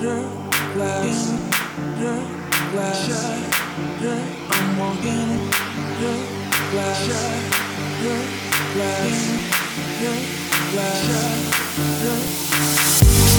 your glass. your glass. your I'm walking. your glass. your glass. your glass. Shattered.